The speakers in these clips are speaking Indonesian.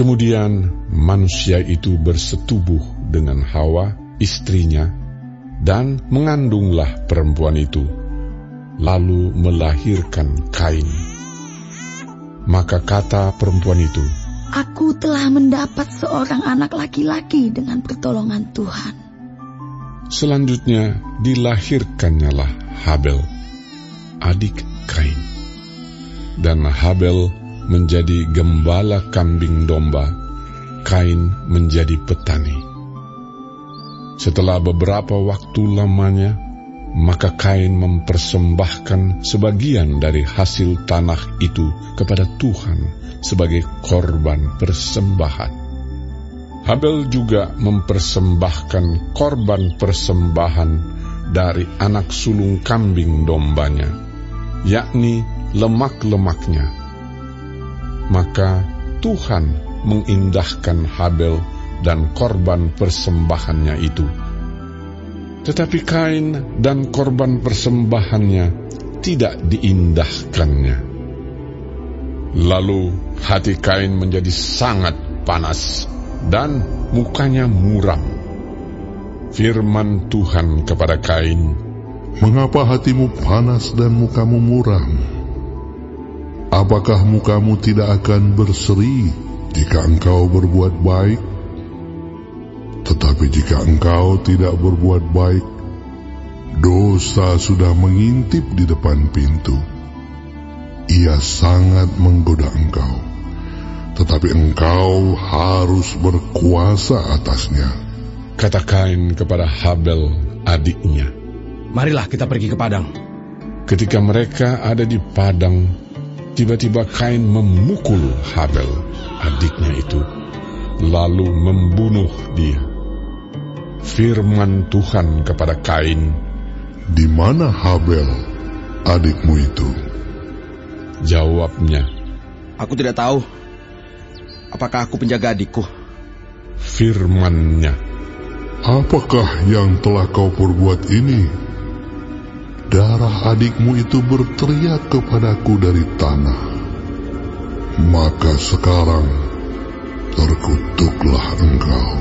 Kemudian manusia itu bersetubuh dengan Hawa, istrinya, dan mengandunglah perempuan itu, lalu melahirkan Kain. Maka kata perempuan itu, Aku telah mendapat seorang anak laki-laki dengan pertolongan Tuhan. Selanjutnya dilahirkannyalah Habel, adik Kain. Dan Habel menjadi gembala kambing domba, Kain menjadi petani. Setelah beberapa waktu lamanya, maka Kain mempersembahkan sebagian dari hasil tanah itu kepada Tuhan sebagai korban persembahan. Habel juga mempersembahkan korban persembahan dari anak sulung kambing dombanya, yakni lemak-lemaknya. Maka Tuhan mengindahkan Habel dan korban persembahannya itu tetapi Kain dan korban persembahannya tidak diindahkannya. Lalu hati Kain menjadi sangat panas dan mukanya muram. Firman Tuhan kepada Kain, Mengapa hatimu panas dan mukamu muram? Apakah mukamu tidak akan berseri jika engkau berbuat baik? Tetapi jika engkau tidak berbuat baik, dosa sudah mengintip di depan pintu. Ia sangat menggoda engkau, tetapi engkau harus berkuasa atasnya. Kata Kain kepada Habel adiknya. Marilah kita pergi ke padang. Ketika mereka ada di padang, tiba-tiba Kain memukul Habel, adiknya itu, lalu membunuh dia. Firman Tuhan kepada Kain, Di mana Habel, adikmu itu? jawabnya, Aku tidak tahu. Apakah aku penjaga adikku? firmannya, Apakah yang telah kau perbuat ini? Darah adikmu itu berteriak kepadaku dari tanah. Maka sekarang terkutuklah engkau.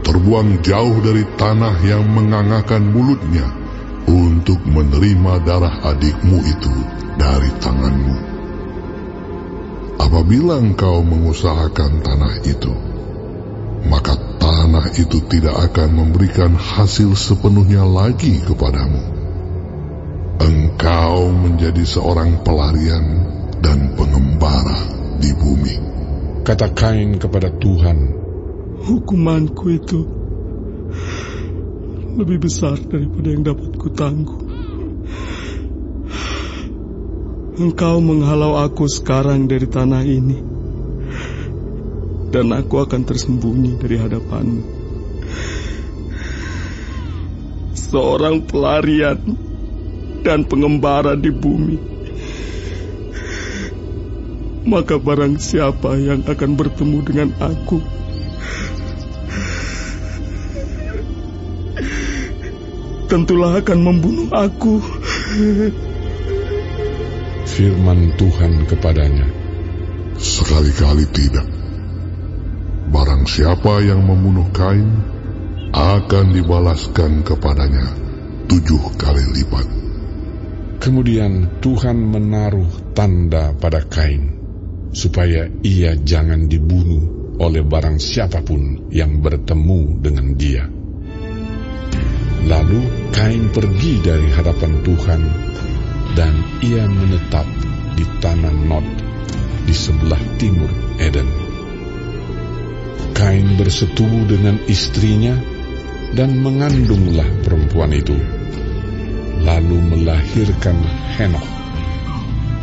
Terbuang jauh dari tanah yang mengangakan mulutnya untuk menerima darah adikmu itu dari tanganmu. Apabila engkau mengusahakan tanah itu, maka tanah itu tidak akan memberikan hasil sepenuhnya lagi kepadamu. Engkau menjadi seorang pelarian dan pengembara di bumi. kata Kain kepada Tuhan, Hukumanku itu lebih besar daripada yang dapat kutangguh. Engkau menghalau aku sekarang dari tanah ini, dan aku akan tersembunyi dari hadapanmu. Seorang pelarian dan pengembara di bumi. Maka barang siapa yang akan bertemu dengan aku tentulah akan membunuh aku. firman Tuhan kepadanya, Sekali-kali tidak. Barang siapa yang membunuh Kain akan dibalaskan kepadanya tujuh kali lipat. Kemudian Tuhan menaruh tanda pada Kain, supaya ia jangan dibunuh oleh barang siapa pun yang bertemu dengan dia. Lalu Kain pergi dari hadapan Tuhan, dan ia menetap di tanah Nod di sebelah timur Eden. Kain bersetubuh dengan istrinya dan mengandunglah perempuan itu, lalu melahirkan Henok.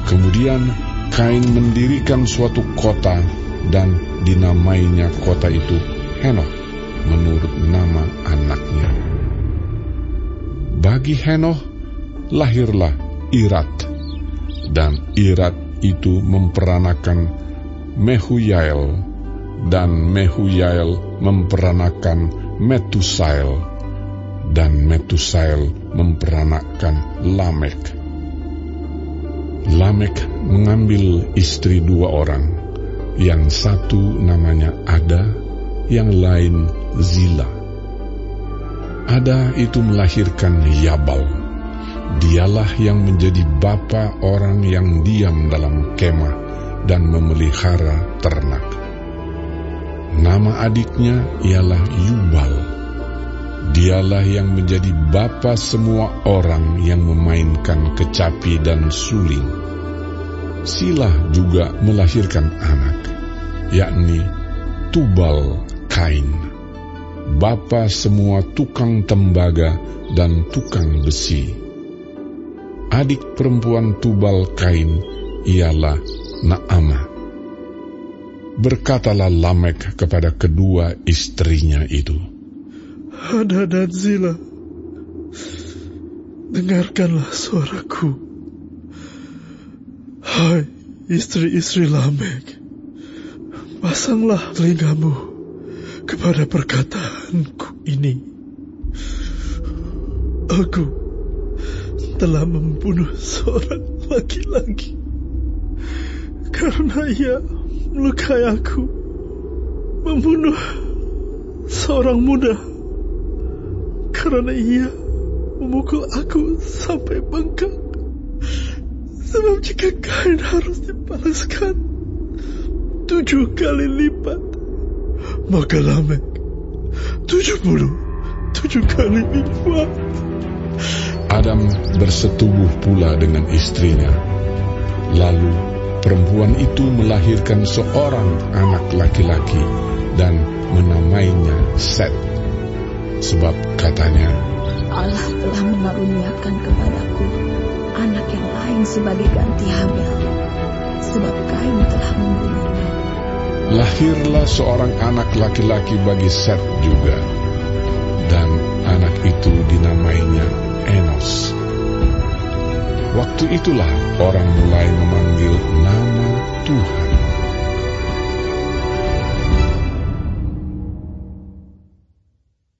Kemudian Kain mendirikan suatu kota dan dinamainya kota itu Henok menurut nama anaknya. Bagi Henoh lahirlah Irat, dan Irat itu memperanakan Mehuyael, dan Mehuyael memperanakan Metusael, dan Metusael memperanakan Lamek. Lamek mengambil istri dua orang, Yang satu namanya Ada, yang lain Zila. Ada itu melahirkan Yabal. Dialah yang menjadi bapa orang yang diam dalam kemah dan memelihara ternak. Nama adiknya ialah Yubal. Dialah yang menjadi bapa semua orang yang memainkan kecapi dan suling. Silah juga melahirkan anak, yakni Tubal Kain, bapa semua tukang tembaga dan tukang besi. Adik perempuan Tubal Kain ialah Naamah. Berkatalah Lamek kepada kedua istrinya itu, Ada dan Zila, dengarkanlah suaraku. Hai istri-istri Lamek, pasanglah telingamu kepada perkataanku ini. Aku telah membunuh seorang laki-laki karena ia melukai aku, membunuh seorang muda karena ia memukul aku sampai bengkak. Sebab jika kain harus dibalaskan tujuh kali lipat, maka Lamek tujuh puluh tujuh kali lipat. Adam bersetubuh pula dengan istrinya. Lalu perempuan itu melahirkan seorang anak laki-laki dan menamainya Set. Sebab katanya, Allah telah mengaruniakan kepadaku anak yang lain sebagai ganti hamil, sebab Kain telah membunuhnya. lahirlah seorang anak laki-laki bagi Set juga. Dan anak itu dinamainya Enos. Waktu itulah orang mulai memanggil nama Tuhan.